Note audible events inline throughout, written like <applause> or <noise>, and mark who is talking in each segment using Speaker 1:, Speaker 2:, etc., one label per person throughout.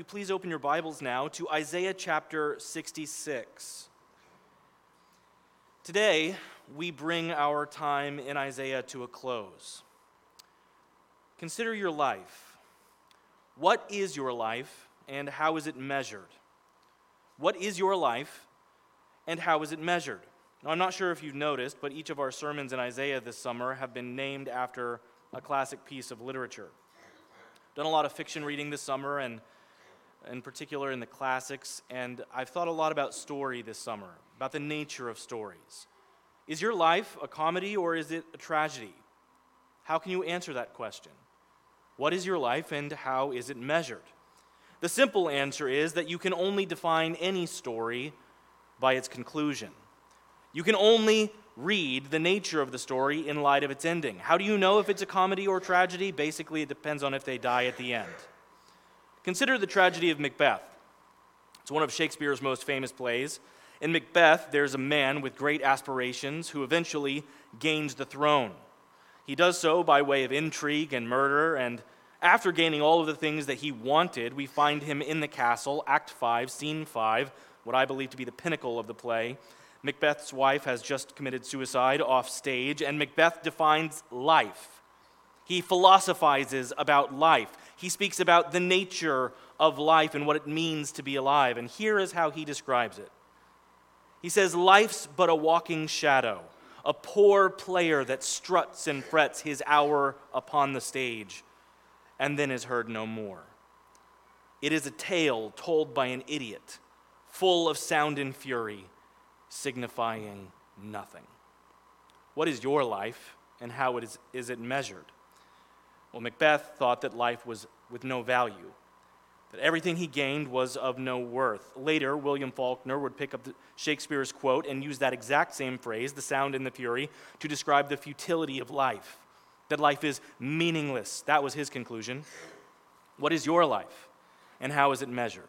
Speaker 1: you please open your Bibles now to Isaiah chapter 66. Today, we bring our time in Isaiah to a close. Consider your life. What is your life and how is it measured? What is your life and how is it measured? Now, I'm not sure if you've noticed, but each of our sermons in Isaiah this summer have been named after a classic piece of literature. Done a lot of fiction reading this summer, and in particular in the classics, and I've thought a lot about story this summer, about the nature of stories. Is your life a comedy or is it a tragedy? How can you answer that question? What is your life and how is it measured? The simple answer is that you can only define any story by its conclusion. You can only read the nature of the story in light of its ending. How do you know if it's a comedy or tragedy? Basically, it depends on if they die at the end. Consider the tragedy of Macbeth. It's one of Shakespeare's most famous plays. In Macbeth, there's a man with great aspirations who eventually gains the throne. He does so by way of intrigue and murder, and after gaining all of the things that he wanted, we find him in the castle, Act 5, Scene 5, what I believe to be the pinnacle of the play. Macbeth's wife has just committed suicide off stage, and Macbeth defines life. He philosophizes about life. He speaks about the nature of life and what it means to be alive. And here is how he describes it He says, Life's but a walking shadow, a poor player that struts and frets his hour upon the stage and then is heard no more. It is a tale told by an idiot, full of sound and fury, signifying nothing. What is your life, and how is, is it measured? Well, Macbeth thought that life was with no value, that everything he gained was of no worth. Later, William Faulkner would pick up Shakespeare's quote and use that exact same phrase, the sound and the fury, to describe the futility of life that life is meaningless. That was his conclusion. What is your life, and how is it measured?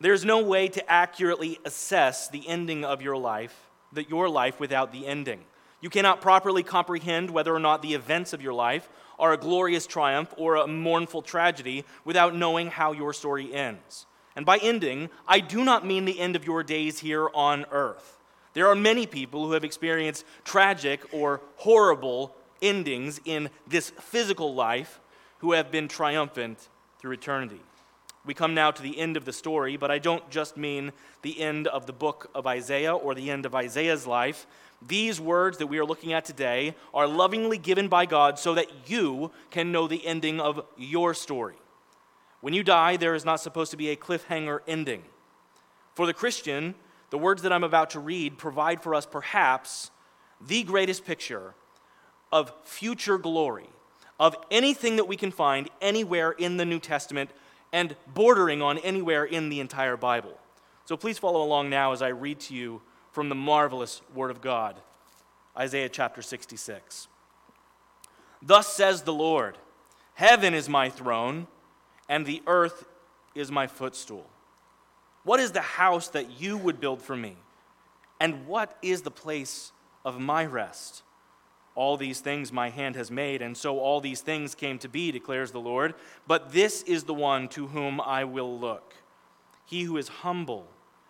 Speaker 1: There's no way to accurately assess the ending of your life, that your life without the ending. You cannot properly comprehend whether or not the events of your life are a glorious triumph or a mournful tragedy without knowing how your story ends. And by ending, I do not mean the end of your days here on earth. There are many people who have experienced tragic or horrible endings in this physical life who have been triumphant through eternity. We come now to the end of the story, but I don't just mean the end of the book of Isaiah or the end of Isaiah's life. These words that we are looking at today are lovingly given by God so that you can know the ending of your story. When you die, there is not supposed to be a cliffhanger ending. For the Christian, the words that I'm about to read provide for us perhaps the greatest picture of future glory, of anything that we can find anywhere in the New Testament and bordering on anywhere in the entire Bible. So please follow along now as I read to you from the marvelous Word of God, Isaiah chapter 66. Thus says the Lord Heaven is my throne, and the earth is my footstool. What is the house that you would build for me? And what is the place of my rest? All these things my hand has made, and so all these things came to be, declares the Lord. But this is the one to whom I will look he who is humble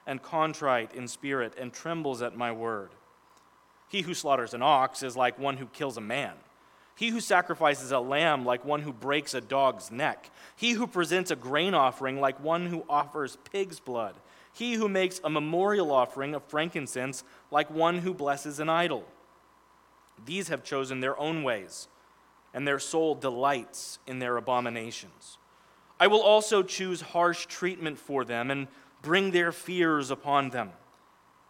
Speaker 1: and contrite in spirit and trembles at my word. He who slaughters an ox is like one who kills a man. He who sacrifices a lamb like one who breaks a dog's neck. He who presents a grain offering like one who offers pig's blood. He who makes a memorial offering of frankincense like one who blesses an idol. These have chosen their own ways, and their soul delights in their abominations. I will also choose harsh treatment for them and bring their fears upon them.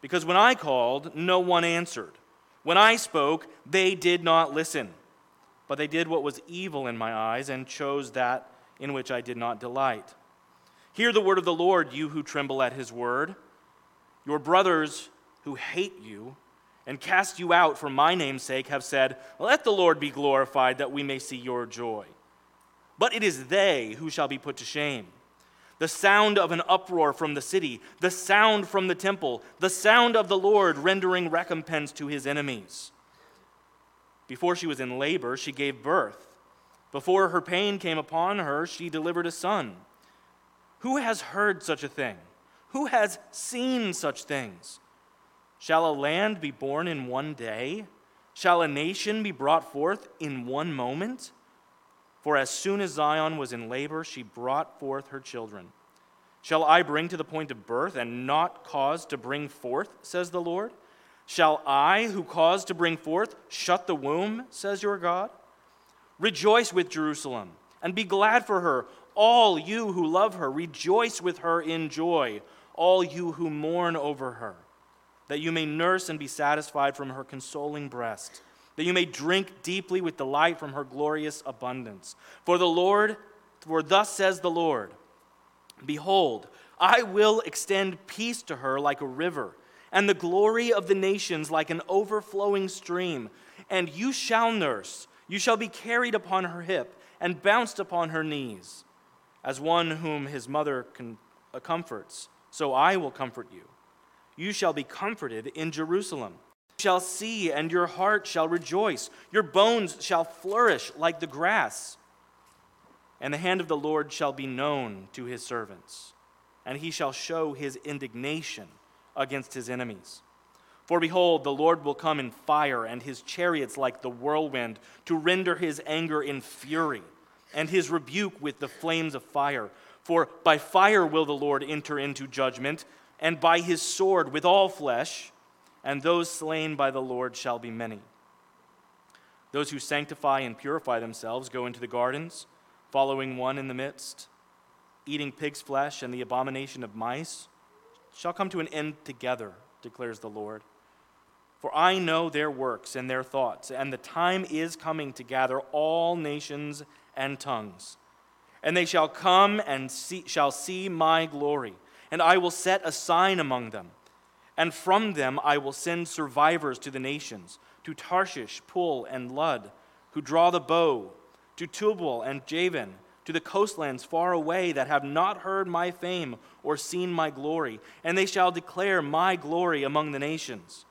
Speaker 1: Because when I called, no one answered. When I spoke, they did not listen. But they did what was evil in my eyes and chose that in which I did not delight. Hear the word of the Lord, you who tremble at his word. Your brothers who hate you and cast you out for my name's sake have said, Let the Lord be glorified, that we may see your joy. But it is they who shall be put to shame. The sound of an uproar from the city, the sound from the temple, the sound of the Lord rendering recompense to his enemies. Before she was in labor, she gave birth. Before her pain came upon her, she delivered a son. Who has heard such a thing? Who has seen such things? Shall a land be born in one day? Shall a nation be brought forth in one moment? For as soon as Zion was in labor, she brought forth her children. Shall I bring to the point of birth and not cause to bring forth, says the Lord? Shall I, who cause to bring forth, shut the womb, says your God? Rejoice with Jerusalem and be glad for her, all you who love her. Rejoice with her in joy, all you who mourn over her, that you may nurse and be satisfied from her consoling breast, that you may drink deeply with delight from her glorious abundance. For the Lord, for thus says the Lord, Behold, I will extend peace to her like a river, and the glory of the nations like an overflowing stream. And you shall nurse, you shall be carried upon her hip, and bounced upon her knees. As one whom his mother uh, comforts, so I will comfort you. You shall be comforted in Jerusalem. Shall see, and your heart shall rejoice. Your bones shall flourish like the grass and the hand of the Lord shall be known to his servants, and he shall show his indignation against his enemies. For behold, the Lord will come in fire, and his chariots like the whirlwind, to render his anger in fury, and his rebuke with the flames of fire. For by fire will the Lord enter into judgment, and by his sword with all flesh, and those slain by the Lord shall be many. Those who sanctify and purify themselves go into the gardens following one in the midst, eating pig's flesh and the abomination of mice, shall come to an end together, declares the Lord. For I know their works and their thoughts, and the time is coming to gather all nations and tongues. And they shall come and see, shall see my glory, and I will set a sign among them. And from them I will send survivors to the nations, to Tarshish, Pul, and Lud, who draw the bow to Tubal and Javan, to the coastlands far away that have not heard my fame or seen my glory, and they shall declare my glory among the nations.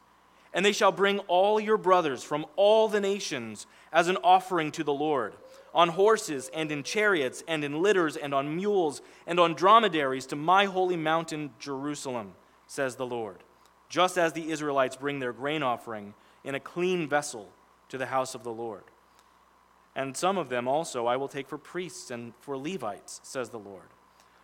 Speaker 1: And they shall bring all your brothers from all the nations as an offering to the Lord, on horses and in chariots and in litters and on mules and on dromedaries to my holy mountain Jerusalem, says the Lord, just as the Israelites bring their grain offering in a clean vessel to the house of the Lord. And some of them also I will take for priests and for Levites, says the Lord.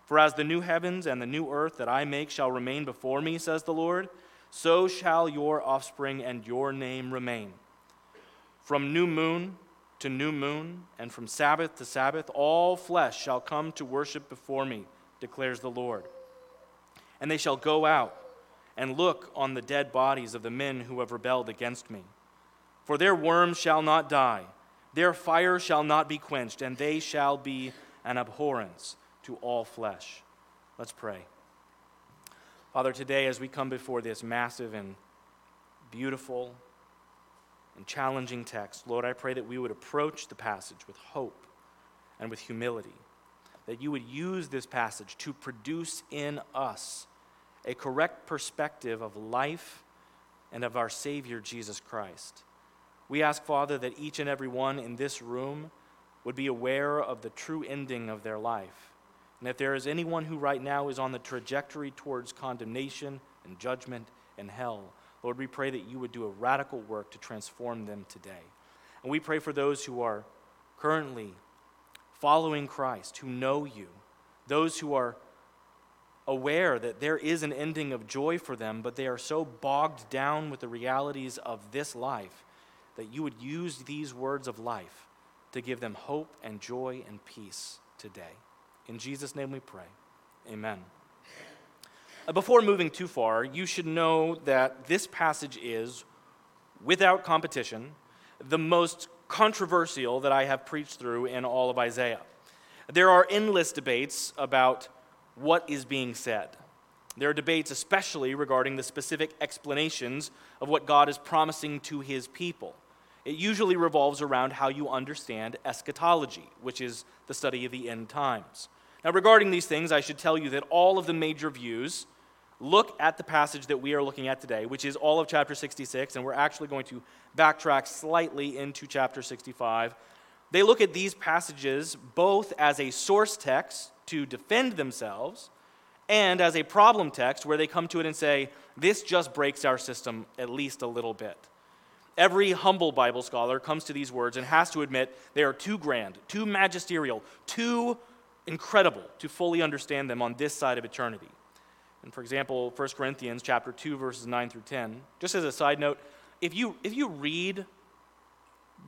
Speaker 1: For as the new heavens and the new earth that I make shall remain before me, says the Lord, so shall your offspring and your name remain. From new moon to new moon, and from Sabbath to Sabbath, all flesh shall come to worship before me, declares the Lord. And they shall go out and look on the dead bodies of the men who have rebelled against me. For their worms shall not die their fire shall not be quenched, and they shall be an abhorrence to all flesh. Let's pray. Father, today as we come before this massive and beautiful and challenging text, Lord, I pray that we would approach the passage with hope and with humility, that you would use this passage to produce in us a correct perspective of life and of our Savior, Jesus Christ. We ask, Father, that each and every one in this room would be aware of the true ending of their life. And if there is anyone who right now is on the trajectory towards condemnation and judgment and hell, Lord, we pray that you would do a radical work to transform them today. And we pray for those who are currently following Christ, who know you, those who are aware that there is an ending of joy for them, but they are so bogged down with the realities of this life that you would use these words of life to give them hope and joy and peace today. In Jesus' name we pray. Amen. Uh, before moving too far, you should know that this passage is, without competition, the most controversial that I have preached through in all of Isaiah. There are endless debates about what is being said. There are debates, especially regarding the specific explanations of what God is promising to his people. It usually revolves around how you understand eschatology, which is the study of the end times. Now, regarding these things, I should tell you that all of the major views look at the passage that we are looking at today, which is all of chapter 66, and we're actually going to backtrack slightly into chapter 65. They look at these passages both as a source text to defend themselves and as a problem text where they come to it and say, this just breaks our system at least a little bit. Every humble Bible scholar comes to these words and has to admit they are too grand, too magisterial, too incredible to fully understand them on this side of eternity. And for example, 1 Corinthians chapter 2 verses 9 through 10. Just as a side note, if you if you read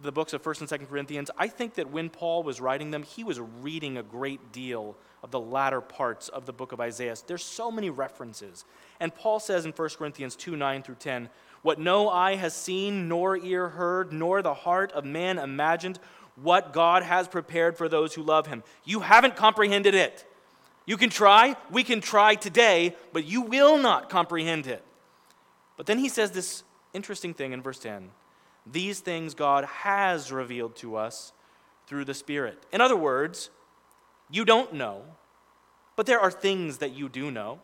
Speaker 1: the books of 1st and 2nd Corinthians, I think that when Paul was writing them, he was reading a great deal of the latter parts of the book of Isaiah. There's so many references. And Paul says in 1 Corinthians 2 9 through 10, What no eye has seen, nor ear heard, nor the heart of man imagined, what God has prepared for those who love him. You haven't comprehended it. You can try, we can try today, but you will not comprehend it. But then he says this interesting thing in verse 10 These things God has revealed to us through the Spirit. In other words, you don't know, but there are things that you do know.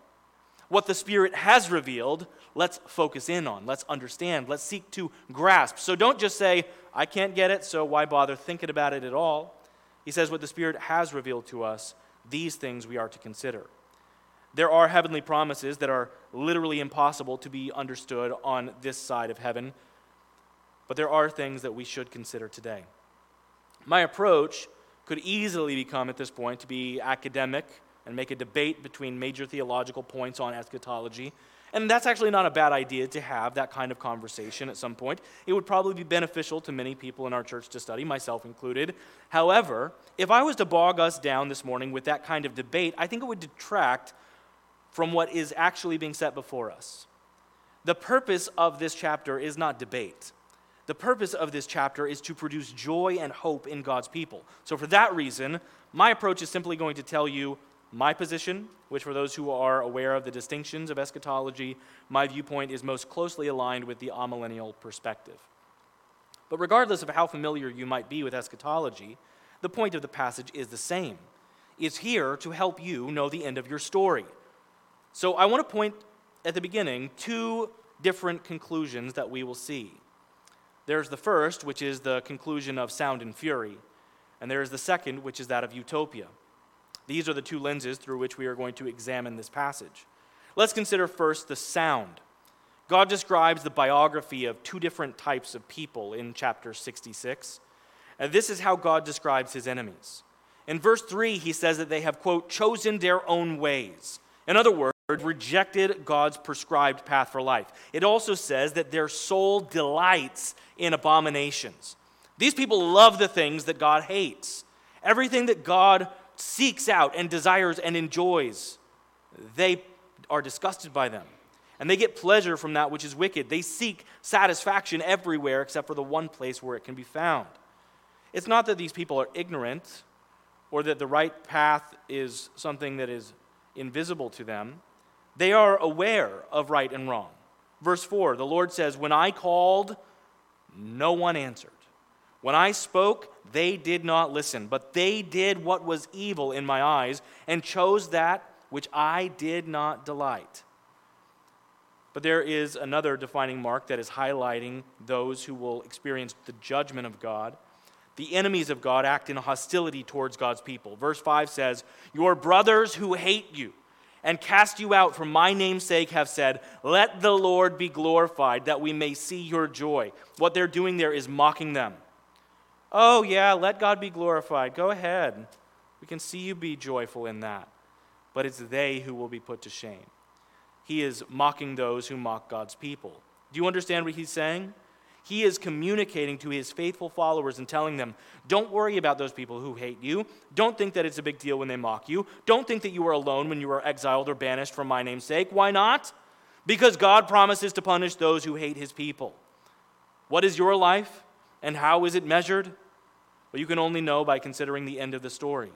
Speaker 1: What the Spirit has revealed, let's focus in on, let's understand, let's seek to grasp. So don't just say, I can't get it, so why bother thinking about it at all? He says, What the Spirit has revealed to us, these things we are to consider. There are heavenly promises that are literally impossible to be understood on this side of heaven, but there are things that we should consider today. My approach could easily become at this point to be academic and make a debate between major theological points on eschatology. And that's actually not a bad idea to have that kind of conversation at some point. It would probably be beneficial to many people in our church to study, myself included. However, if I was to bog us down this morning with that kind of debate, I think it would detract from what is actually being set before us. The purpose of this chapter is not debate. The purpose of this chapter is to produce joy and hope in God's people. So, for that reason, my approach is simply going to tell you my position, which, for those who are aware of the distinctions of eschatology, my viewpoint is most closely aligned with the amillennial perspective. But regardless of how familiar you might be with eschatology, the point of the passage is the same. It's here to help you know the end of your story. So, I want to point at the beginning two different conclusions that we will see. There's the first, which is the conclusion of sound and fury, and there is the second, which is that of utopia. These are the two lenses through which we are going to examine this passage. Let's consider first the sound. God describes the biography of two different types of people in chapter 66. And this is how God describes his enemies. In verse 3, he says that they have, quote, chosen their own ways. In other words, rejected God's prescribed path for life. It also says that their soul delights in abominations. These people love the things that God hates. Everything that God seeks out and desires and enjoys, they are disgusted by them. And they get pleasure from that which is wicked. They seek satisfaction everywhere except for the one place where it can be found. It's not that these people are ignorant or that the right path is something that is invisible to them. They are aware of right and wrong. Verse 4 the Lord says, When I called, no one answered. When I spoke, they did not listen, but they did what was evil in my eyes and chose that which I did not delight. But there is another defining mark that is highlighting those who will experience the judgment of God. The enemies of God act in hostility towards God's people. Verse 5 says, Your brothers who hate you and cast you out for my name's sake have said, Let the Lord be glorified, that we may see your joy. What they're doing there is mocking them. Oh, yeah, let God be glorified. Go ahead. We can see you be joyful in that. But it's they who will be put to shame. He is mocking those who mock God's people. Do you understand what he's saying? He is communicating to his faithful followers and telling them, don't worry about those people who hate you. Don't think that it's a big deal when they mock you. Don't think that you are alone when you are exiled or banished for my name's sake. Why not? Because God promises to punish those who hate his people. What is your life and how is it measured? Well, you can only know by considering the end of the story.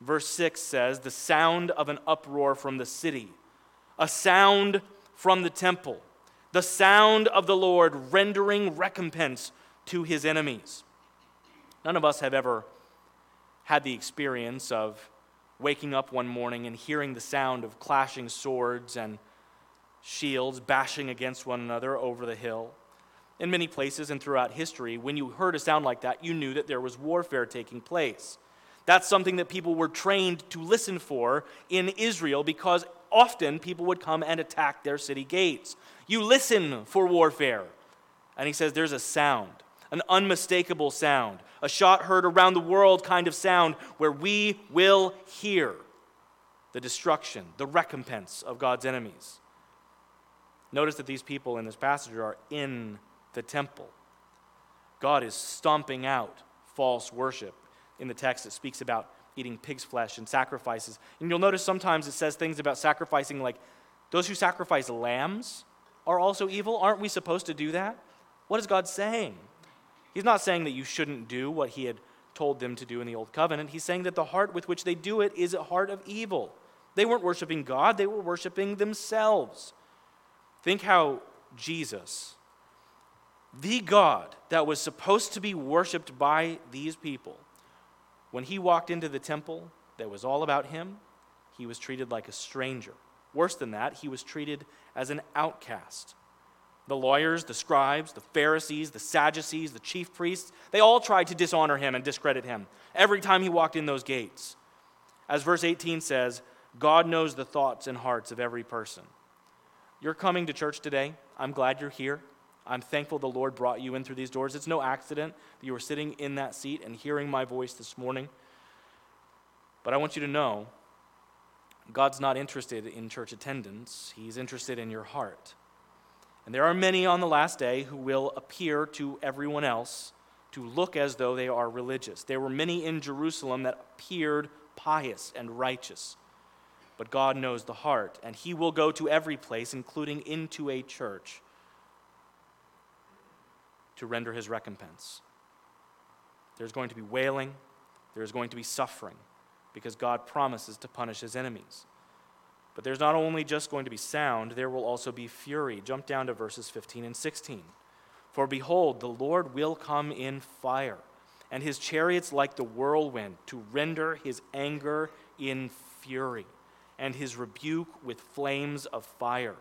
Speaker 1: Verse 6 says, The sound of an uproar from the city, a sound from the temple the sound of the Lord rendering recompense to his enemies. None of us have ever had the experience of waking up one morning and hearing the sound of clashing swords and shields bashing against one another over the hill. In many places and throughout history, when you heard a sound like that, you knew that there was warfare taking place. That's something that people were trained to listen for in Israel because often people would come and attack their city gates. You listen for warfare. And he says there's a sound, an unmistakable sound, a shot heard around the world kind of sound where we will hear the destruction, the recompense of God's enemies. Notice that these people in this passage are in the temple. God is stomping out false worship in the text, it speaks about eating pig's flesh and sacrifices. And you'll notice sometimes it says things about sacrificing, like those who sacrifice lambs are also evil. Aren't we supposed to do that? What is God saying? He's not saying that you shouldn't do what he had told them to do in the Old Covenant. He's saying that the heart with which they do it is a heart of evil. They weren't worshiping God, they were worshiping themselves. Think how Jesus, the God that was supposed to be worshiped by these people, when he walked into the temple that was all about him, he was treated like a stranger. Worse than that, he was treated as an outcast. The lawyers, the scribes, the Pharisees, the Sadducees, the chief priests, they all tried to dishonor him and discredit him every time he walked in those gates. As verse 18 says, God knows the thoughts and hearts of every person. You're coming to church today. I'm glad you're here. I'm thankful the Lord brought you in through these doors. It's no accident that you were sitting in that seat and hearing my voice this morning. But I want you to know God's not interested in church attendance, He's interested in your heart. And there are many on the last day who will appear to everyone else to look as though they are religious. There were many in Jerusalem that appeared pious and righteous. But God knows the heart, and He will go to every place, including into a church to render his recompense. There's going to be wailing, there's going to be suffering, because God promises to punish his enemies. But there's not only just going to be sound, there will also be fury. Jump down to verses 15 and 16. For behold, the Lord will come in fire, and his chariots like the whirlwind, to render his anger in fury, and his rebuke with flames of fire.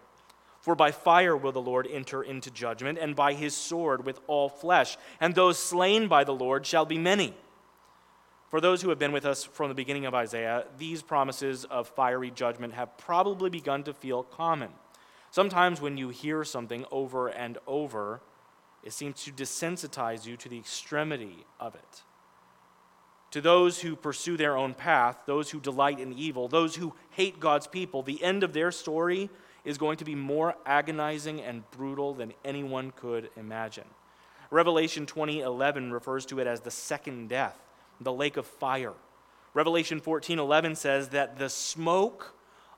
Speaker 1: For by fire will the Lord enter into judgment, and by his sword with all flesh. And those slain by the Lord shall be many. For those who have been with us from the beginning of Isaiah, these promises of fiery judgment have probably begun to feel common. Sometimes when you hear something over and over, it seems to desensitize you to the extremity of it. To those who pursue their own path, those who delight in evil, those who hate God's people, the end of their story is going to be more agonizing and brutal than anyone could imagine. Revelation 20:11 refers to it as the second death, the lake of fire. Revelation 14:11 says that the smoke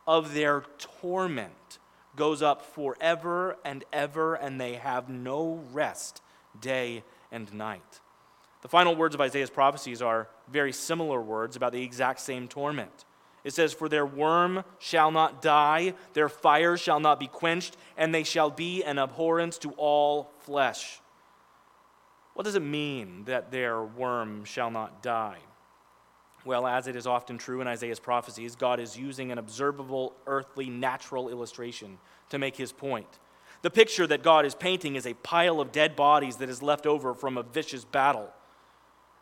Speaker 1: of their torment goes up forever and ever and they have no rest day and night. The final words of Isaiah's prophecies are very similar words about the exact same torment. It says, For their worm shall not die, their fire shall not be quenched, and they shall be an abhorrence to all flesh. What does it mean that their worm shall not die? Well, as it is often true in Isaiah's prophecies, God is using an observable, earthly, natural illustration to make his point. The picture that God is painting is a pile of dead bodies that is left over from a vicious battle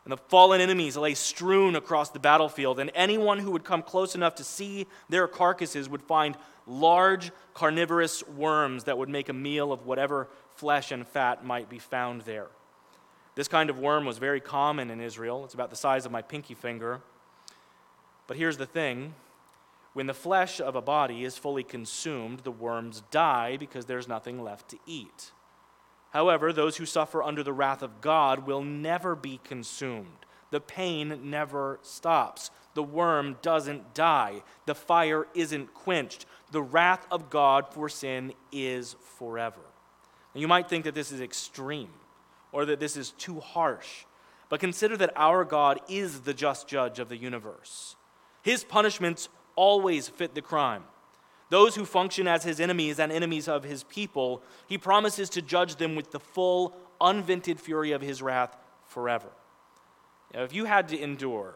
Speaker 1: and the fallen enemies lay strewn across the battlefield, and anyone who would come close enough to see their carcasses would find large carnivorous worms that would make a meal of whatever flesh and fat might be found there. This kind of worm was very common in Israel. It's about the size of my pinky finger. But here's the thing when the flesh of a body is fully consumed, the worms die because there's nothing left to eat. However, those who suffer under the wrath of God will never be consumed. The pain never stops. The worm doesn't die. The fire isn't quenched. The wrath of God for sin is forever. You might think that this is extreme or that this is too harsh, but consider that our God is the just judge of the universe. His punishments always fit the crime. Those who function as his enemies and enemies of his people, he promises to judge them with the full, unvented fury of his wrath forever. Now, if you had to endure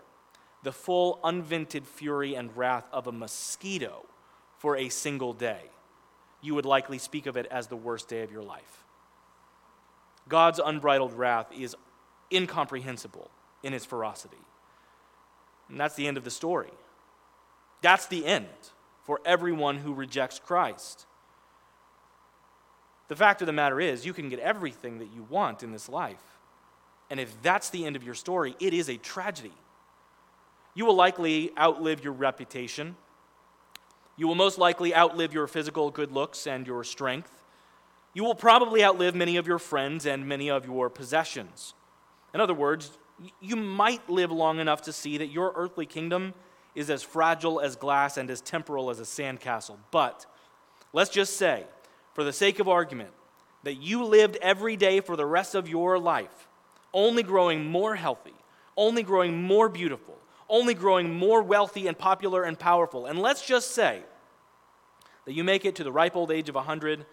Speaker 1: the full, unvented fury and wrath of a mosquito for a single day, you would likely speak of it as the worst day of your life. God's unbridled wrath is incomprehensible in its ferocity. And that's the end of the story. That's the end for everyone who rejects Christ. The fact of the matter is, you can get everything that you want in this life. And if that's the end of your story, it is a tragedy. You will likely outlive your reputation. You will most likely outlive your physical good looks and your strength. You will probably outlive many of your friends and many of your possessions. In other words, you might live long enough to see that your earthly kingdom is as fragile as glass and as temporal as a sandcastle. But let's just say, for the sake of argument, that you lived every day for the rest of your life, only growing more healthy, only growing more beautiful, only growing more wealthy and popular and powerful. And let's just say that you make it to the ripe old age of 100,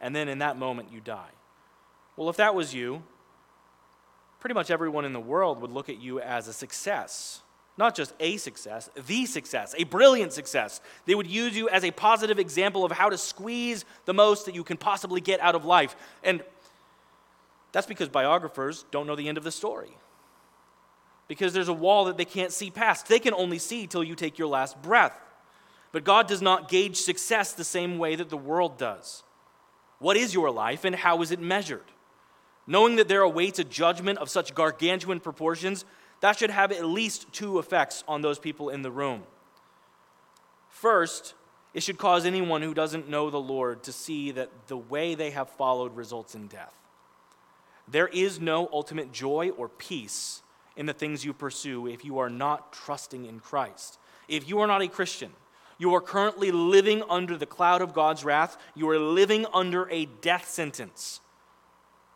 Speaker 1: and then in that moment you die. Well, if that was you, pretty much everyone in the world would look at you as a success. Not just a success, the success, a brilliant success. They would use you as a positive example of how to squeeze the most that you can possibly get out of life. And that's because biographers don't know the end of the story. Because there's a wall that they can't see past. They can only see till you take your last breath. But God does not gauge success the same way that the world does. What is your life and how is it measured? Knowing that there awaits a judgment of such gargantuan proportions, that should have at least two effects on those people in the room. First, it should cause anyone who doesn't know the Lord to see that the way they have followed results in death. There is no ultimate joy or peace in the things you pursue if you are not trusting in Christ. If you are not a Christian, you are currently living under the cloud of God's wrath. You are living under a death sentence.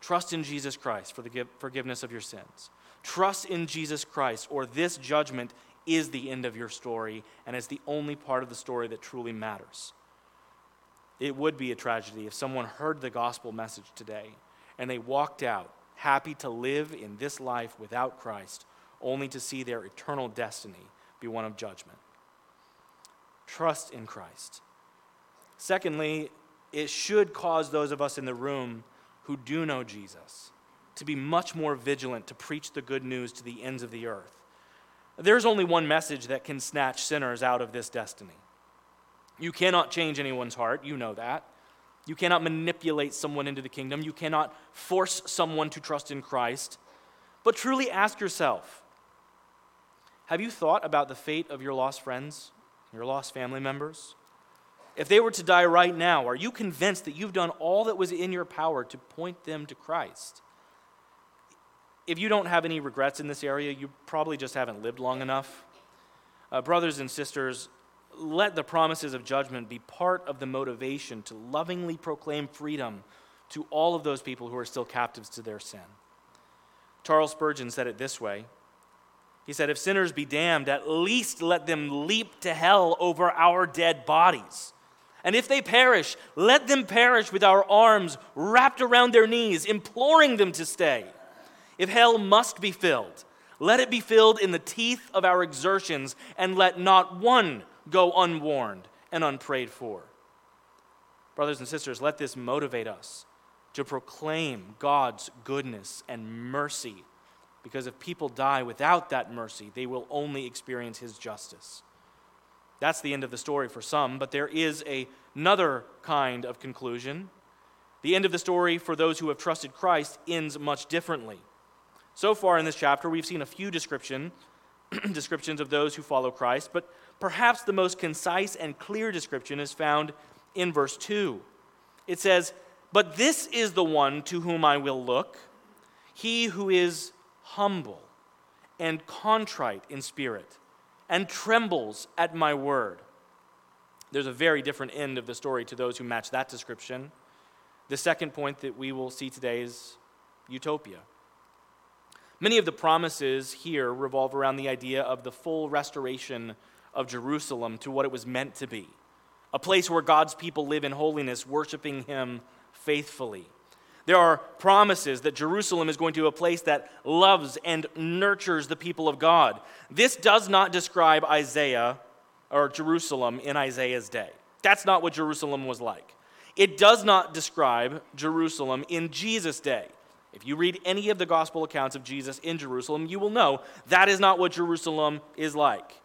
Speaker 1: Trust in Jesus Christ for the forgiveness of your sins. Trust in Jesus Christ, or this judgment is the end of your story and is the only part of the story that truly matters. It would be a tragedy if someone heard the gospel message today and they walked out happy to live in this life without Christ, only to see their eternal destiny be one of judgment. Trust in Christ. Secondly, it should cause those of us in the room who do know Jesus to be much more vigilant to preach the good news to the ends of the earth. There's only one message that can snatch sinners out of this destiny. You cannot change anyone's heart, you know that. You cannot manipulate someone into the kingdom. You cannot force someone to trust in Christ. But truly ask yourself have you thought about the fate of your lost friends, your lost family members? If they were to die right now, are you convinced that you've done all that was in your power to point them to Christ? If you don't have any regrets in this area, you probably just haven't lived long enough. Uh, brothers and sisters, let the promises of judgment be part of the motivation to lovingly proclaim freedom to all of those people who are still captives to their sin. Charles Spurgeon said it this way He said, If sinners be damned, at least let them leap to hell over our dead bodies. And if they perish, let them perish with our arms wrapped around their knees, imploring them to stay. If hell must be filled, let it be filled in the teeth of our exertions, and let not one go unwarned and unprayed for. Brothers and sisters, let this motivate us to proclaim God's goodness and mercy, because if people die without that mercy, they will only experience His justice. That's the end of the story for some, but there is a, another kind of conclusion. The end of the story for those who have trusted Christ ends much differently. So far in this chapter, we've seen a few description, <clears throat> descriptions of those who follow Christ, but perhaps the most concise and clear description is found in verse 2. It says, But this is the one to whom I will look, he who is humble and contrite in spirit and trembles at my word. There's a very different end of the story to those who match that description. The second point that we will see today is utopia. Many of the promises here revolve around the idea of the full restoration of Jerusalem to what it was meant to be a place where God's people live in holiness, worshiping Him faithfully. There are promises that Jerusalem is going to be a place that loves and nurtures the people of God. This does not describe Isaiah or Jerusalem in Isaiah's day. That's not what Jerusalem was like. It does not describe Jerusalem in Jesus' day. If you read any of the gospel accounts of Jesus in Jerusalem, you will know that is not what Jerusalem is like.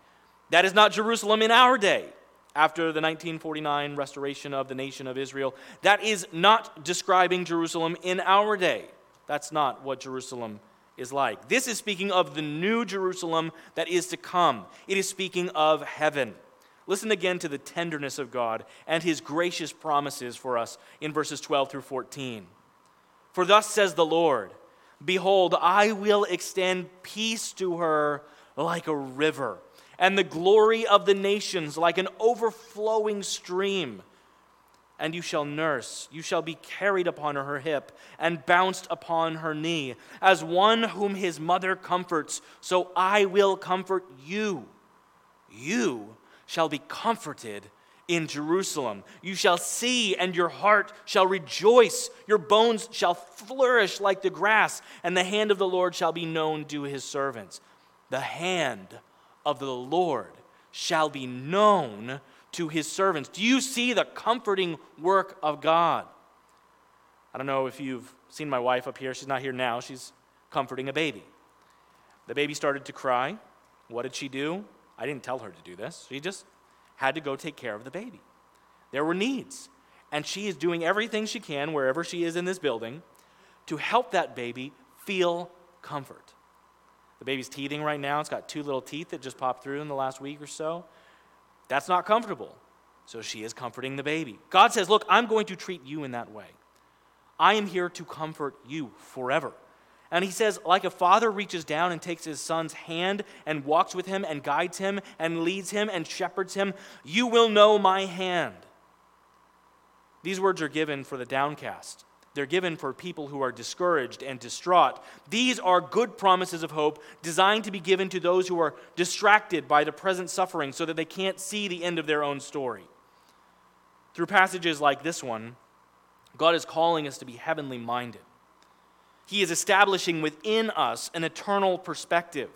Speaker 1: That is not Jerusalem in our day after the 1949 restoration of the nation of Israel. That is not describing Jerusalem in our day. That's not what Jerusalem is like. This is speaking of the new Jerusalem that is to come, it is speaking of heaven. Listen again to the tenderness of God and his gracious promises for us in verses 12 through 14. For thus says the Lord Behold, I will extend peace to her like a river, and the glory of the nations like an overflowing stream. And you shall nurse, you shall be carried upon her hip, and bounced upon her knee. As one whom his mother comforts, so I will comfort you. You shall be comforted in Jerusalem. You shall see, and your heart shall rejoice. Your bones shall flourish like the grass, and the hand of the Lord shall be known to his servants. The hand of the Lord shall be known to his servants. Do you see the comforting work of God? I don't know if you've seen my wife up here. She's not here now. She's comforting a baby. The baby started to cry. What did she do? I didn't tell her to do this. She just had to go take care of the baby. There were needs. And she is doing everything she can, wherever she is in this building, to help that baby feel comfort. The baby's teething right now. It's got two little teeth that just popped through in the last week or so. That's not comfortable. So she is comforting the baby. God says, Look, I'm going to treat you in that way. I am here to comfort you forever. And he says, like a father reaches down and takes his son's hand and walks with him and guides him and leads him and shepherds him, you will know my hand. These words are given for the downcast. They're given for people who are discouraged and distraught. These are good promises of hope designed to be given to those who are distracted by the present suffering so that they can't see the end of their own story. Through passages like this one, God is calling us to be heavenly minded. He is establishing within us an eternal perspective.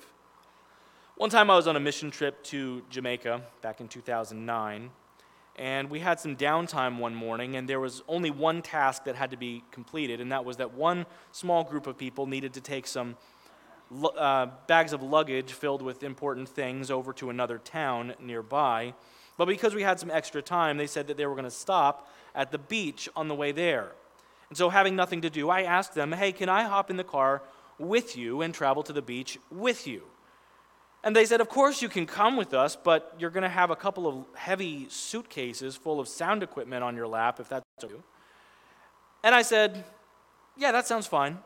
Speaker 1: One time I was on a mission trip to Jamaica back in 2009, and we had some downtime one morning, and there was only one task that had to be completed, and that was that one small group of people needed to take some uh, bags of luggage filled with important things over to another town nearby. But because we had some extra time, they said that they were going to stop at the beach on the way there. And so, having nothing to do, I asked them, Hey, can I hop in the car with you and travel to the beach with you? And they said, Of course, you can come with us, but you're going to have a couple of heavy suitcases full of sound equipment on your lap, if that's you. And I said, Yeah, that sounds fine.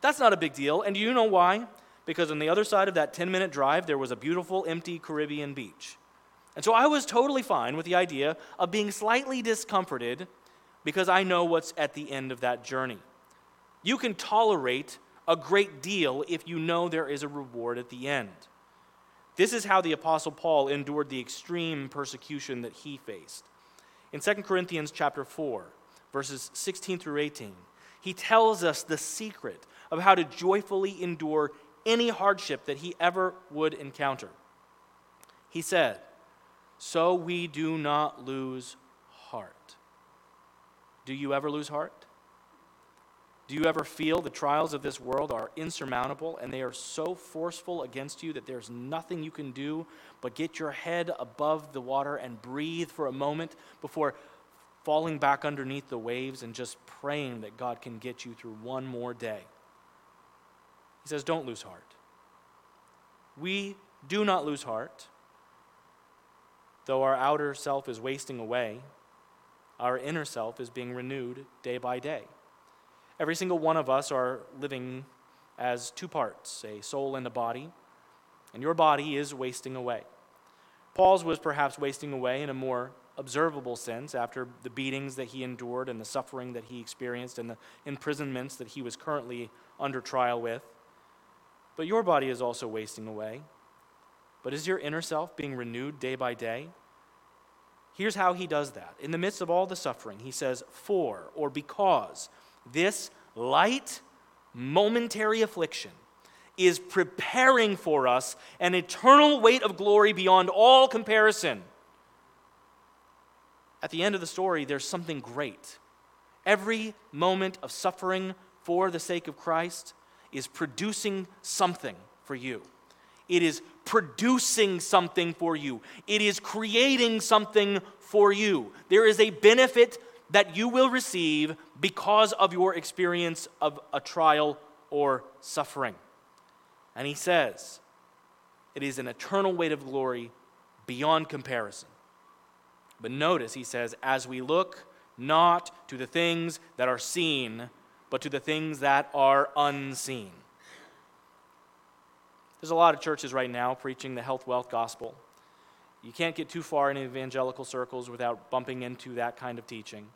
Speaker 1: That's not a big deal. And do you know why? Because on the other side of that 10 minute drive, there was a beautiful, empty Caribbean beach. And so I was totally fine with the idea of being slightly discomforted because I know what's at the end of that journey. You can tolerate a great deal if you know there is a reward at the end. This is how the Apostle Paul endured the extreme persecution that he faced. In 2 Corinthians chapter 4, verses 16 through 18, he tells us the secret of how to joyfully endure any hardship that he ever would encounter. He said, So we do not lose. Do you ever lose heart? Do you ever feel the trials of this world are insurmountable and they are so forceful against you that there's nothing you can do but get your head above the water and breathe for a moment before falling back underneath the waves and just praying that God can get you through one more day? He says, Don't lose heart. We do not lose heart, though our outer self is wasting away our inner self is being renewed day by day. Every single one of us are living as two parts, a soul and a body, and your body is wasting away. Paul's was perhaps wasting away in a more observable sense after the beatings that he endured and the suffering that he experienced and the imprisonments that he was currently under trial with. But your body is also wasting away. But is your inner self being renewed day by day? Here's how he does that. In the midst of all the suffering, he says, For or because this light, momentary affliction is preparing for us an eternal weight of glory beyond all comparison. At the end of the story, there's something great. Every moment of suffering for the sake of Christ is producing something for you. It is producing something for you. It is creating something for you. There is a benefit that you will receive because of your experience of a trial or suffering. And he says, it is an eternal weight of glory beyond comparison. But notice, he says, as we look not to the things that are seen, but to the things that are unseen. There's a lot of churches right now preaching the health wealth gospel. You can't get too far in evangelical circles without bumping into that kind of teaching.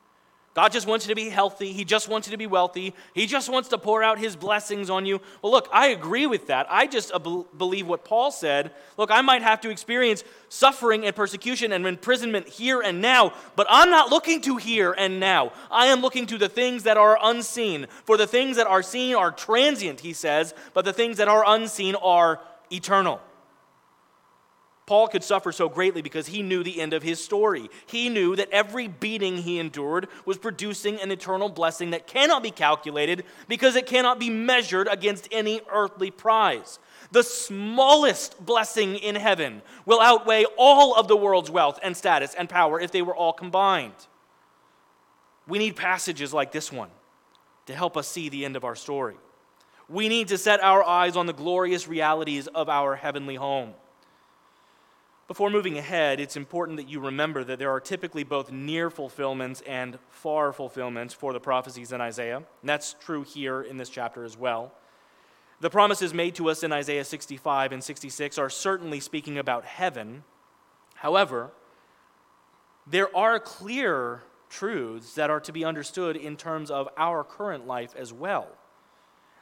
Speaker 1: God just wants you to be healthy. He just wants you to be wealthy. He just wants to pour out his blessings on you. Well, look, I agree with that. I just believe what Paul said. Look, I might have to experience suffering and persecution and imprisonment here and now, but I'm not looking to here and now. I am looking to the things that are unseen. For the things that are seen are transient, he says, but the things that are unseen are eternal. Paul could suffer so greatly because he knew the end of his story. He knew that every beating he endured was producing an eternal blessing that cannot be calculated because it cannot be measured against any earthly prize. The smallest blessing in heaven will outweigh all of the world's wealth and status and power if they were all combined. We need passages like this one to help us see the end of our story. We need to set our eyes on the glorious realities of our heavenly home. Before moving ahead, it's important that you remember that there are typically both near fulfillments and far fulfillments for the prophecies in Isaiah. And that's true here in this chapter as well. The promises made to us in Isaiah 65 and 66 are certainly speaking about heaven. However, there are clear truths that are to be understood in terms of our current life as well.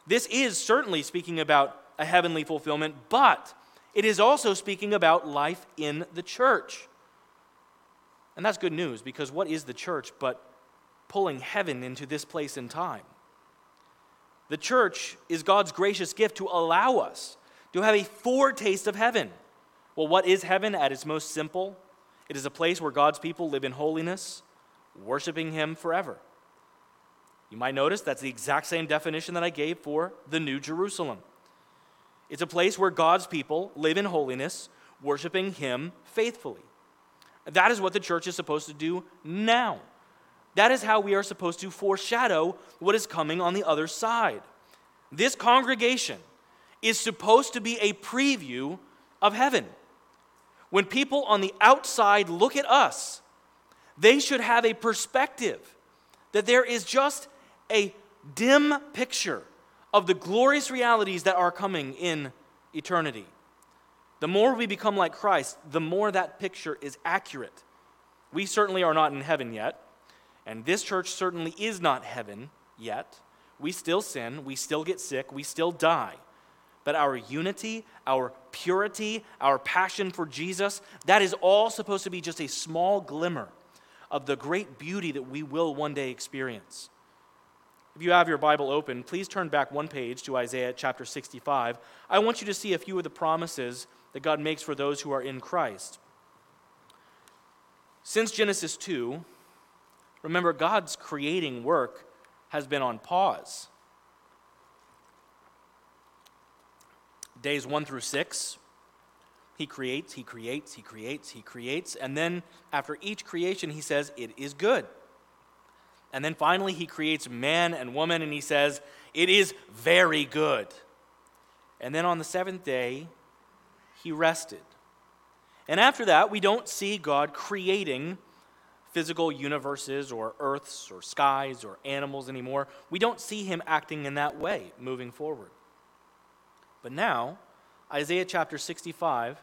Speaker 1: This is certainly speaking about a heavenly fulfillment, but it is also speaking about life in the church. And that's good news because what is the church but pulling heaven into this place and time? The church is God's gracious gift to allow us to have a foretaste of heaven. Well, what is heaven at its most simple? It is a place where God's people live in holiness, worshiping Him forever. You might notice that's the exact same definition that I gave for the New Jerusalem. It's a place where God's people live in holiness, worshiping Him faithfully. That is what the church is supposed to do now. That is how we are supposed to foreshadow what is coming on the other side. This congregation is supposed to be a preview of heaven. When people on the outside look at us, they should have a perspective that there is just a dim picture of the glorious realities that are coming in eternity. The more we become like Christ, the more that picture is accurate. We certainly are not in heaven yet, and this church certainly is not heaven yet. We still sin, we still get sick, we still die. But our unity, our purity, our passion for Jesus, that is all supposed to be just a small glimmer of the great beauty that we will one day experience. If you have your Bible open, please turn back one page to Isaiah chapter 65. I want you to see a few of the promises that God makes for those who are in Christ. Since Genesis 2, remember, God's creating work has been on pause. Days 1 through 6, he creates, he creates, he creates, he creates, and then after each creation, he says, It is good. And then finally, he creates man and woman, and he says, It is very good. And then on the seventh day, he rested. And after that, we don't see God creating physical universes or earths or skies or animals anymore. We don't see him acting in that way moving forward. But now, Isaiah chapter 65,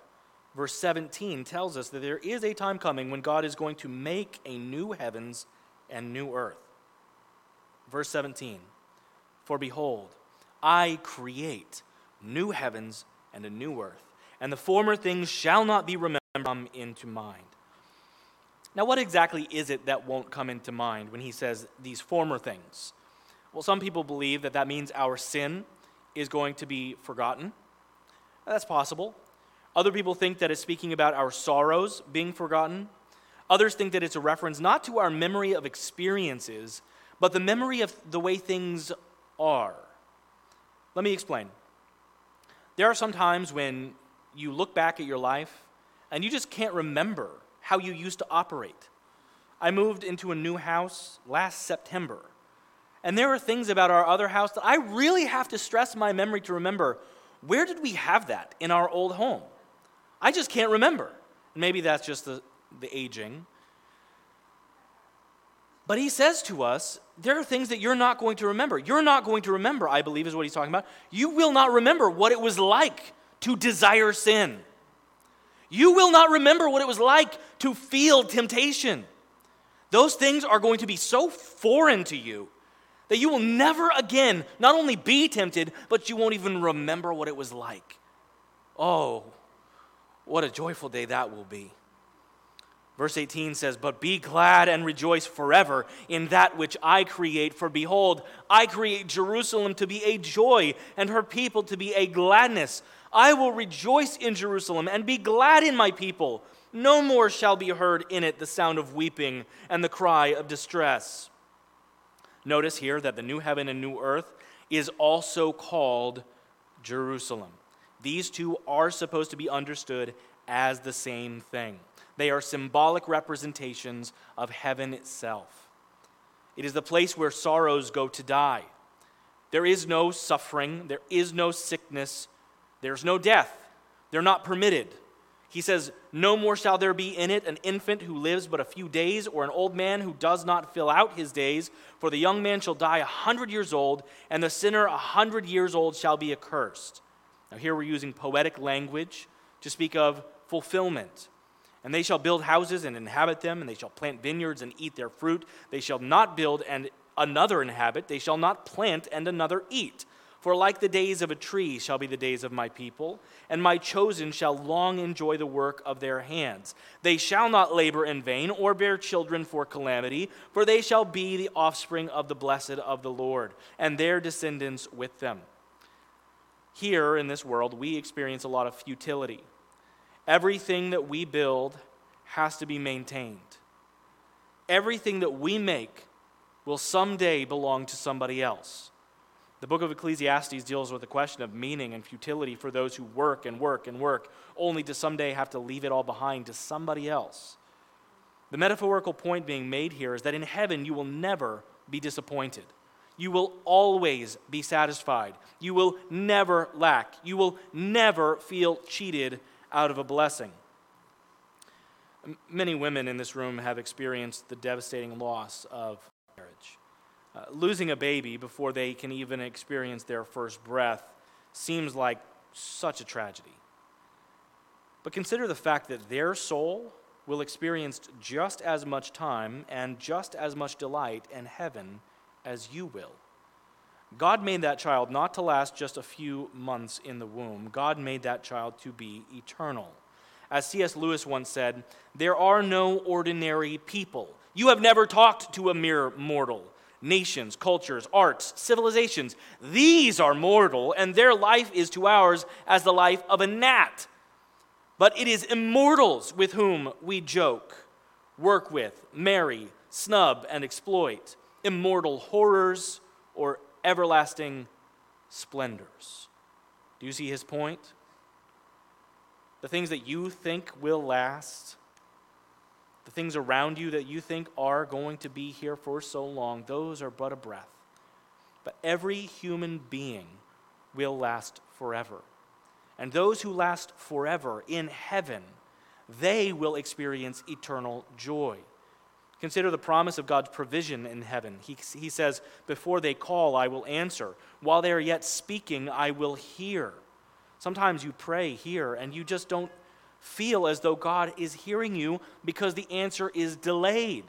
Speaker 1: verse 17 tells us that there is a time coming when God is going to make a new heavens and new earth. Verse 17 For behold, I create new heavens and a new earth, and the former things shall not be remembered come into mind. Now, what exactly is it that won't come into mind when he says these former things? Well, some people believe that that means our sin is going to be forgotten. That's possible. Other people think that it's speaking about our sorrows being forgotten. Others think that it's a reference not to our memory of experiences, but the memory of the way things are. Let me explain. There are some times when you look back at your life and you just can't remember how you used to operate. I moved into a new house last September, and there are things about our other house that I really have to stress my memory to remember where did we have that in our old home? I just can't remember. Maybe that's just the, the aging. But he says to us, there are things that you're not going to remember. You're not going to remember, I believe, is what he's talking about. You will not remember what it was like to desire sin. You will not remember what it was like to feel temptation. Those things are going to be so foreign to you that you will never again not only be tempted, but you won't even remember what it was like. Oh, what a joyful day that will be. Verse 18 says, But be glad and rejoice forever in that which I create. For behold, I create Jerusalem to be a joy, and her people to be a gladness. I will rejoice in Jerusalem and be glad in my people. No more shall be heard in it the sound of weeping and the cry of distress. Notice here that the new heaven and new earth is also called Jerusalem. These two are supposed to be understood as the same thing. They are symbolic representations of heaven itself. It is the place where sorrows go to die. There is no suffering, there is no sickness, there's no death. They're not permitted. He says, No more shall there be in it an infant who lives but a few days, or an old man who does not fill out his days. For the young man shall die a hundred years old, and the sinner a hundred years old shall be accursed. Now, here we're using poetic language to speak of fulfillment. And they shall build houses and inhabit them, and they shall plant vineyards and eat their fruit. They shall not build and another inhabit, they shall not plant and another eat. For like the days of a tree shall be the days of my people, and my chosen shall long enjoy the work of their hands. They shall not labor in vain or bear children for calamity, for they shall be the offspring of the blessed of the Lord, and their descendants with them. Here in this world, we experience a lot of futility. Everything that we build has to be maintained. Everything that we make will someday belong to somebody else. The book of Ecclesiastes deals with the question of meaning and futility for those who work and work and work, only to someday have to leave it all behind to somebody else. The metaphorical point being made here is that in heaven you will never be disappointed. You will always be satisfied. You will never lack. You will never feel cheated out of a blessing. Many women in this room have experienced the devastating loss of marriage. Uh, losing a baby before they can even experience their first breath seems like such a tragedy. But consider the fact that their soul will experience just as much time and just as much delight in heaven as you will. God made that child not to last just a few months in the womb. God made that child to be eternal. As C.S. Lewis once said, there are no ordinary people. You have never talked to a mere mortal nations, cultures, arts, civilizations. These are mortal, and their life is to ours as the life of a gnat. But it is immortals with whom we joke, work with, marry, snub, and exploit, immortal horrors or everlasting splendors. Do you see his point? The things that you think will last the things around you that you think are going to be here for so long, those are but a breath. But every human being will last forever. And those who last forever in heaven, they will experience eternal joy. Consider the promise of God's provision in heaven. He, he says, Before they call, I will answer. While they are yet speaking, I will hear. Sometimes you pray here and you just don't feel as though God is hearing you because the answer is delayed.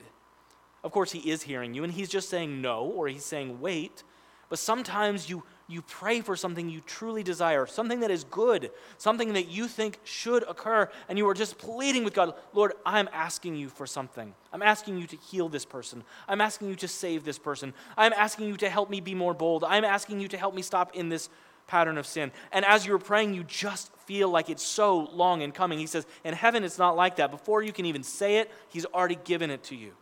Speaker 1: Of course, He is hearing you, and He's just saying no, or He's saying wait. But sometimes you, you pray for something you truly desire, something that is good, something that you think should occur, and you are just pleading with God, Lord, I'm asking you for something. I'm asking you to heal this person. I'm asking you to save this person. I'm asking you to help me be more bold. I'm asking you to help me stop in this pattern of sin. And as you're praying, you just feel like it's so long in coming. He says, In heaven, it's not like that. Before you can even say it, He's already given it to you.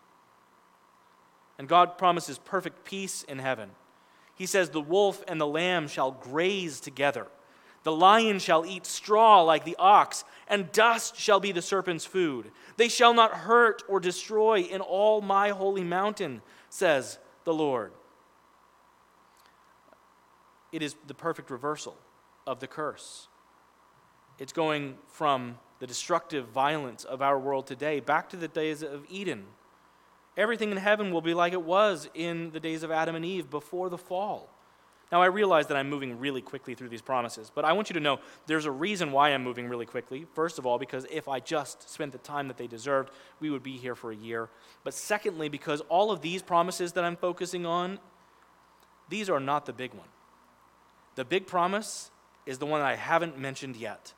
Speaker 1: And God promises perfect peace in heaven. He says, The wolf and the lamb shall graze together. The lion shall eat straw like the ox, and dust shall be the serpent's food. They shall not hurt or destroy in all my holy mountain, says the Lord. It is the perfect reversal of the curse. It's going from the destructive violence of our world today back to the days of Eden. Everything in heaven will be like it was in the days of Adam and Eve before the fall. Now, I realize that I'm moving really quickly through these promises, but I want you to know there's a reason why I'm moving really quickly. First of all, because if I just spent the time that they deserved, we would be here for a year. But secondly, because all of these promises that I'm focusing on, these are not the big one. The big promise is the one that I haven't mentioned yet.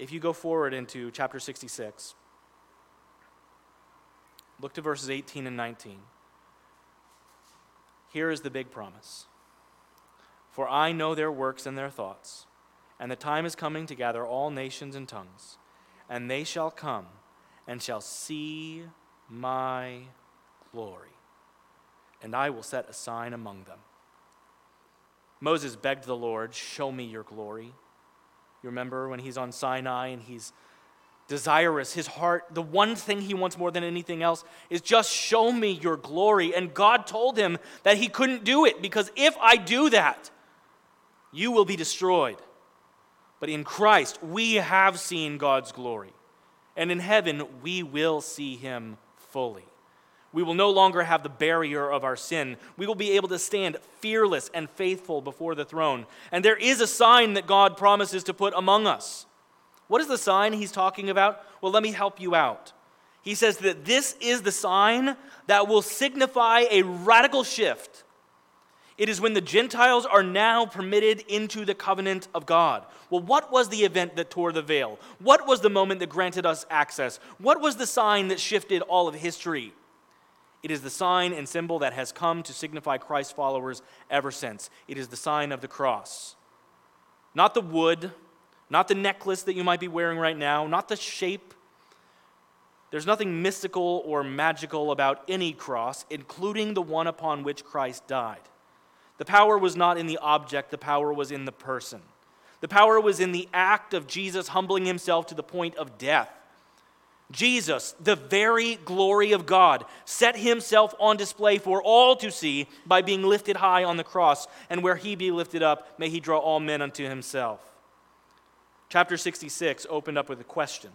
Speaker 1: If you go forward into chapter 66, look to verses 18 and 19. Here is the big promise For I know their works and their thoughts, and the time is coming to gather all nations and tongues, and they shall come and shall see my glory, and I will set a sign among them. Moses begged the Lord, Show me your glory. You remember when he's on Sinai and he's desirous, his heart, the one thing he wants more than anything else is just show me your glory. And God told him that he couldn't do it because if I do that, you will be destroyed. But in Christ, we have seen God's glory. And in heaven, we will see him fully. We will no longer have the barrier of our sin. We will be able to stand fearless and faithful before the throne. And there is a sign that God promises to put among us. What is the sign he's talking about? Well, let me help you out. He says that this is the sign that will signify a radical shift. It is when the Gentiles are now permitted into the covenant of God. Well, what was the event that tore the veil? What was the moment that granted us access? What was the sign that shifted all of history? It is the sign and symbol that has come to signify Christ's followers ever since. It is the sign of the cross. Not the wood, not the necklace that you might be wearing right now, not the shape. There's nothing mystical or magical about any cross, including the one upon which Christ died. The power was not in the object, the power was in the person. The power was in the act of Jesus humbling himself to the point of death. Jesus, the very glory of God, set himself on display for all to see by being lifted high on the cross. And where he be lifted up, may he draw all men unto himself. Chapter 66 opened up with a question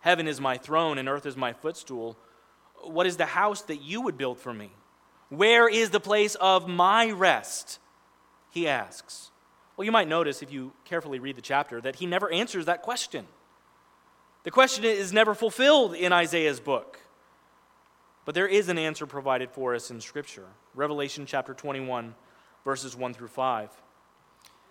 Speaker 1: Heaven is my throne, and earth is my footstool. What is the house that you would build for me? Where is the place of my rest? He asks. Well, you might notice if you carefully read the chapter that he never answers that question. The question is never fulfilled in Isaiah's book. But there is an answer provided for us in Scripture. Revelation chapter 21, verses 1 through 5.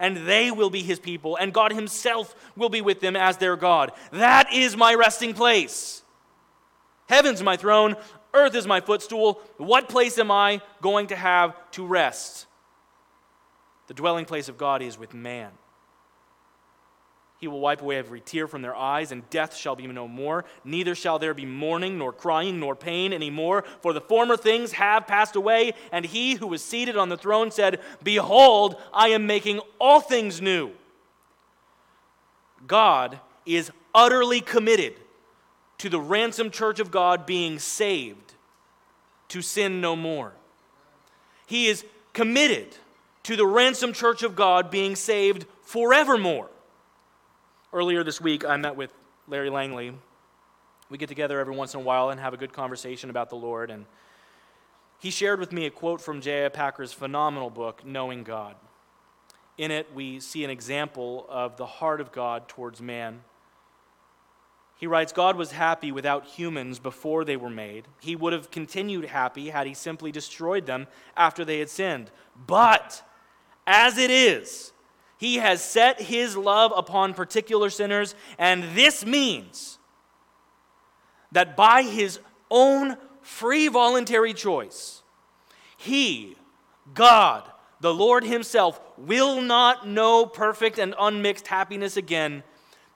Speaker 1: and they will be his people, and God himself will be with them as their God. That is my resting place. Heaven's my throne, earth is my footstool. What place am I going to have to rest? The dwelling place of God is with man. He will wipe away every tear from their eyes, and death shall be no more. Neither shall there be mourning, nor crying, nor pain any more, for the former things have passed away. And he who was seated on the throne said, Behold, I am making all things new. God is utterly committed to the ransomed church of God being saved, to sin no more. He is committed to the ransomed church of God being saved forevermore. Earlier this week, I met with Larry Langley. We get together every once in a while and have a good conversation about the Lord. And he shared with me a quote from J.I. Packer's phenomenal book, Knowing God. In it, we see an example of the heart of God towards man. He writes God was happy without humans before they were made. He would have continued happy had he simply destroyed them after they had sinned. But as it is, He has set his love upon particular sinners, and this means that by his own free voluntary choice, he, God, the Lord himself, will not know perfect and unmixed happiness again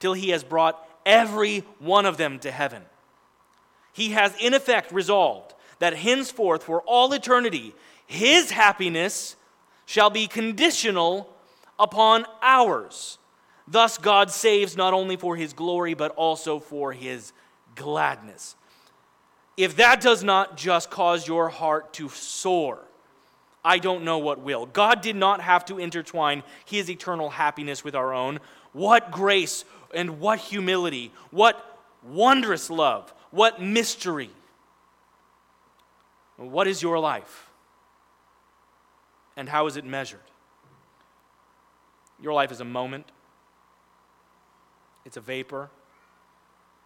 Speaker 1: till he has brought every one of them to heaven. He has, in effect, resolved that henceforth, for all eternity, his happiness shall be conditional upon ours. Thus, God saves not only for his glory, but also for his gladness. If that does not just cause your heart to soar, I don't know what will. God did not have to intertwine his eternal happiness with our own. What grace and what humility, what wondrous love, what mystery. What is your life? And how is it measured? Your life is a moment, it's a vapor,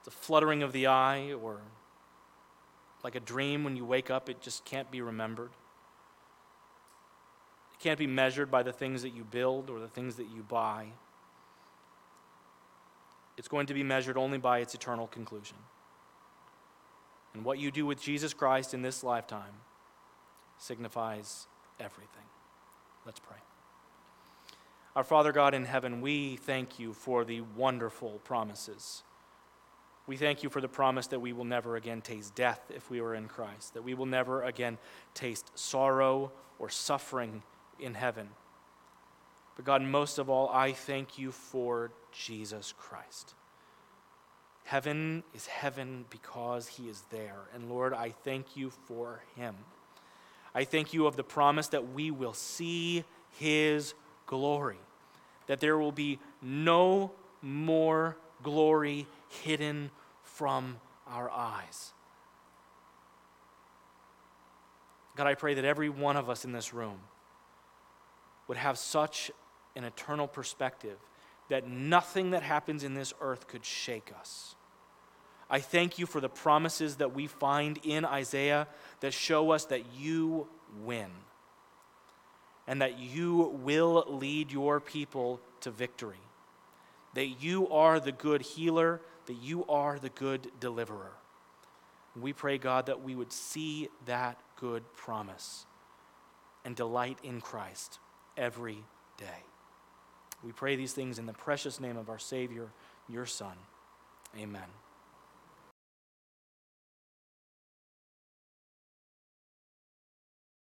Speaker 1: it's a fluttering of the eye, or like a dream when you wake up, it just can't be remembered. It can't be measured by the things that you build or the things that you buy. It's going to be measured only by its eternal conclusion. And what you do with Jesus Christ in this lifetime signifies everything. Let's pray. Our Father God in heaven, we thank you for the wonderful promises. We thank you for the promise that we will never again taste death if we are in Christ, that we will never again taste sorrow or suffering in heaven. But God, most of all, I thank you for Jesus Christ. Heaven is heaven because he is there. And Lord, I thank you for him. I thank you of the promise that we will see his glory that there will be no more glory hidden from our eyes. God, I pray that every one of us in this room would have such an eternal perspective that nothing that happens in this earth could shake us. I thank you for the promises that we find in Isaiah that show us that you win and that you will lead your people to victory. That you are the good healer, that you are the good deliverer. We pray, God, that we would see that good promise and delight in Christ every day. We pray these things in the precious name of our Savior, your Son. Amen.